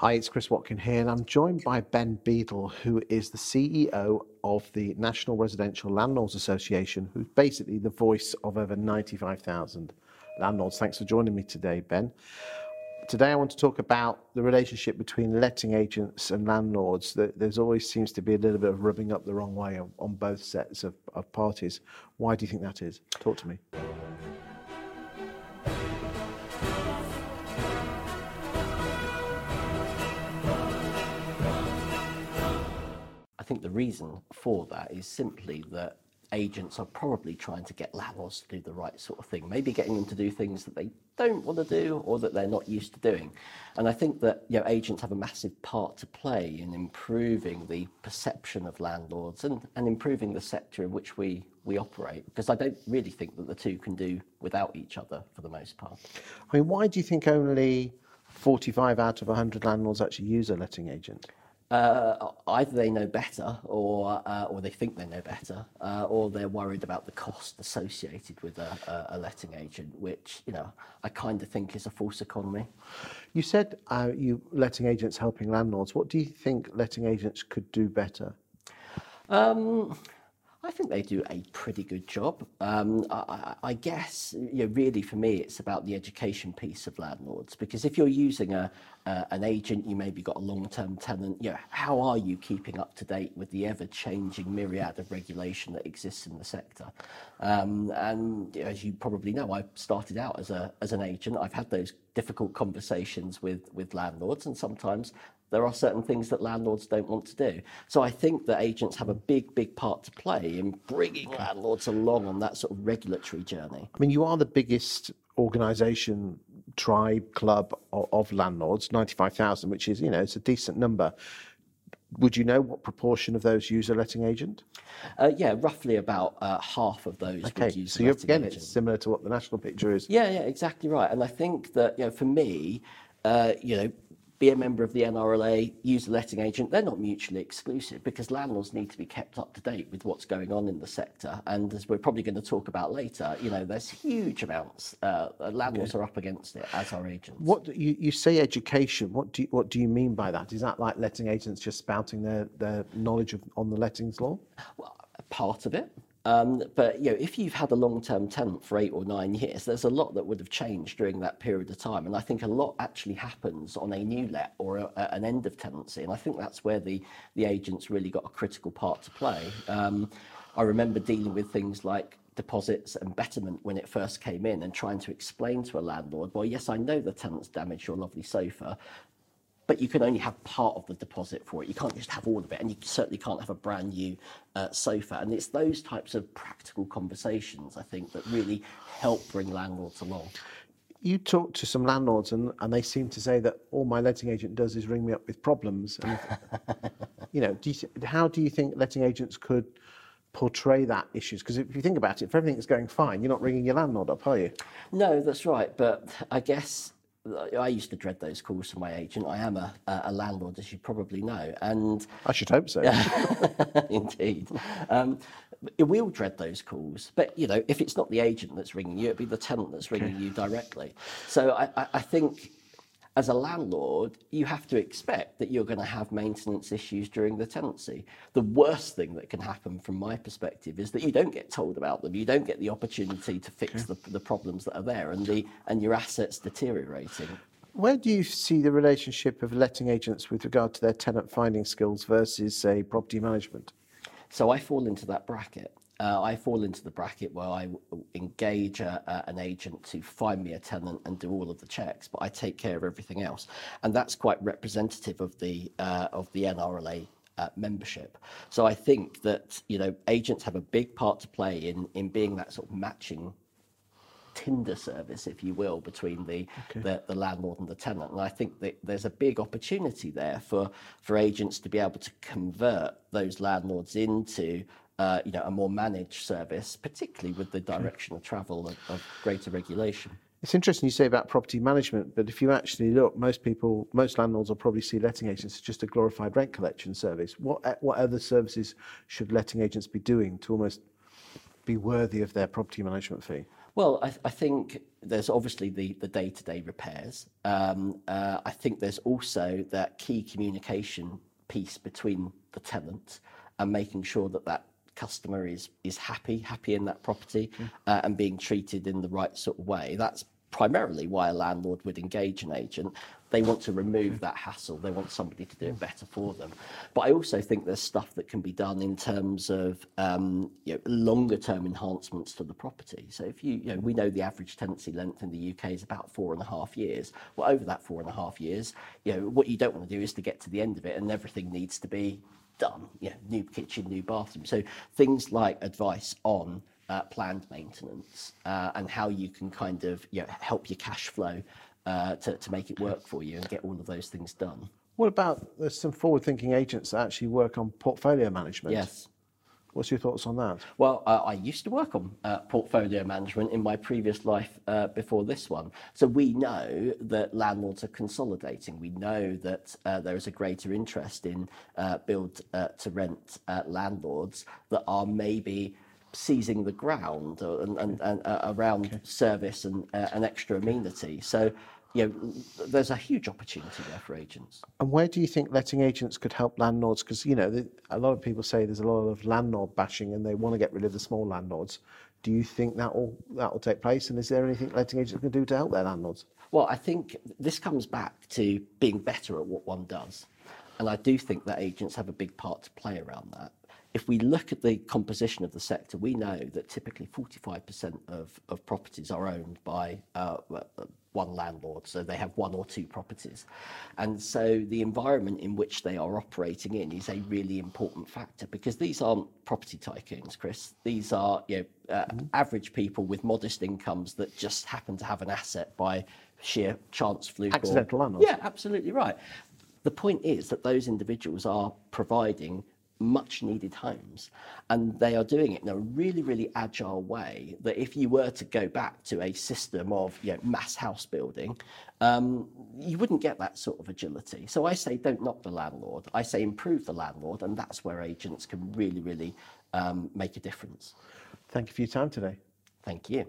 Hi, it's Chris Watkin here, and I'm joined by Ben Beadle, who is the CEO of the National Residential Landlords Association, who's basically the voice of over 95,000 landlords. Thanks for joining me today, Ben. Today, I want to talk about the relationship between letting agents and landlords. There's always seems to be a little bit of rubbing up the wrong way on both sets of, of parties. Why do you think that is? Talk to me. The reason for that is simply that agents are probably trying to get landlords to do the right sort of thing, maybe getting them to do things that they don't want to do or that they're not used to doing. And I think that you know, agents have a massive part to play in improving the perception of landlords and, and improving the sector in which we, we operate, because I don't really think that the two can do without each other for the most part. I mean, why do you think only 45 out of 100 landlords actually use a letting agent? Uh, either they know better or uh, or they think they know better uh, or they're worried about the cost associated with a, a, a letting agent which you know I kind of think is a false economy. You said uh, you letting agents helping landlords. What do you think letting agents could do better? Um, I think they do a pretty good job. Um, I, I, guess, you know, really for me, it's about the education piece of landlords. Because if you're using a, uh, an agent, you maybe got a long-term tenant, you know, how are you keeping up to date with the ever-changing myriad of regulation that exists in the sector? Um, and as you probably know, I started out as, a, as an agent. I've had those difficult conversations with, with landlords, and sometimes there are certain things that landlords don't want to do. So I think that agents have a big, big part to play in bringing landlords along on that sort of regulatory journey. I mean, you are the biggest organisation, tribe, club of, landlords, 95,000, which is, you know, it's a decent number. Would you know what proportion of those use a letting agent? Uh, yeah, roughly about uh, half of those okay. would use so again, agent. it's similar to what the national picture is. Yeah, yeah, exactly right. And I think that, you know, for me, uh, you know, be a member of the NRLA, use a letting agent. They're not mutually exclusive because landlords need to be kept up to date with what's going on in the sector. And as we're probably going to talk about later, you know, there's huge amounts. Uh, landlords okay. are up against it as are agents. What you, you say education? What do you, what do you mean by that? Is that like letting agents just spouting their their knowledge of, on the lettings law? Well, part of it. Um, but you know, if you've had a long-term tenant for eight or nine years, there's a lot that would have changed during that period of time, and I think a lot actually happens on a new let or a, a, an end of tenancy, and I think that's where the the agents really got a critical part to play. Um, I remember dealing with things like deposits and betterment when it first came in and trying to explain to a landlord, well, yes, I know the tenant's damaged your lovely sofa, but you can only have part of the deposit for it. You can't just have all of it, and you certainly can't have a brand new uh, sofa. And it's those types of practical conversations, I think, that really help bring landlords along. You talk to some landlords, and, and they seem to say that all my letting agent does is ring me up with problems. And, you know, do you, how do you think letting agents could portray that issues? Because if you think about it, if everything is going fine, you're not ringing your landlord up, are you? No, that's right. But I guess I used to dread those calls from my agent. I am a, a landlord, as you probably know, and I should hope so. Indeed, um, we all dread those calls. But you know, if it's not the agent that's ringing you, it'd be the tenant that's ringing you directly. So I, I, I think as a landlord, you have to expect that you're going to have maintenance issues during the tenancy. The worst thing that can happen from my perspective is that you don't get told about them. You don't get the opportunity to fix the, the problems that are there and, the, and your assets deteriorating. Where do you see the relationship of letting agents with regard to their tenant finding skills versus, say, property management? So I fall into that bracket. Uh, I fall into the bracket where I engage a, a, an agent to find me a tenant and do all of the checks, but I take care of everything else, and that's quite representative of the uh, of the NRLA uh, membership. So I think that you know agents have a big part to play in in being that sort of matching Tinder service, if you will, between the, okay. the, the landlord and the tenant. And I think that there's a big opportunity there for for agents to be able to convert those landlords into uh, you know, a more managed service, particularly with the direction of travel of, of greater regulation. It's interesting you say about property management, but if you actually look, most people, most landlords will probably see letting agents as just a glorified rent collection service. What what other services should letting agents be doing to almost be worthy of their property management fee? Well, I, I think there's obviously the, the day-to-day repairs. Um, uh, I think there's also that key communication piece between the tenant and making sure that that customer is is happy, happy in that property, uh, and being treated in the right sort of way. That's primarily why a landlord would engage an agent. They want to remove that hassle. They want somebody to do it better for them. But I also think there's stuff that can be done in terms of um, you know, longer term enhancements to the property. So if you, you know, we know the average tenancy length in the UK is about four and a half years. Well, over that four and a half years, you know, what you don't want to do is to get to the end of it and everything needs to be done. Yeah, new kitchen, new bathroom. So things like advice on uh, planned maintenance uh, and how you can kind of you know, help your cash flow uh, to, to make it work for you and get all of those things done. What about there's some forward-thinking agents that actually work on portfolio management? Yes. What's your thoughts on that? Well, uh, I used to work on uh, portfolio management in my previous life uh, before this one. So we know that landlords are consolidating. We know that uh, there is a greater interest in uh, build uh, to rent uh, landlords that are maybe seizing the ground and, and, and uh, around service and uh, an extra amenity. So, you know, there's a huge opportunity there for agents. And where do you think letting agents could help landlords? Because you know, the, a lot of people say there's a lot of landlord bashing, and they want to get rid of the small landlords. Do you think that will that will take place? And is there anything letting agents can do to help their landlords? Well, I think this comes back to being better at what one does. And I do think that agents have a big part to play around that. If we look at the composition of the sector, we know that typically 45% of, properties are owned by uh, one landlord, so they have one or two properties. And so the environment in which they are operating in is a really important factor because these aren't property tycoons, Chris. These are you know, uh, average people with modest incomes that just happen to have an asset by sheer chance, fluke. or- Accidental landlords. Yeah, absolutely right. The point is that those individuals are providing much needed homes and they are doing it in a really really agile way that if you were to go back to a system of you know, mass house building um, you wouldn't get that sort of agility. So i say don't knock the landlord. I say improve the landlord and that's where agents can really really um, make a difference. Thank you for your time today. thank you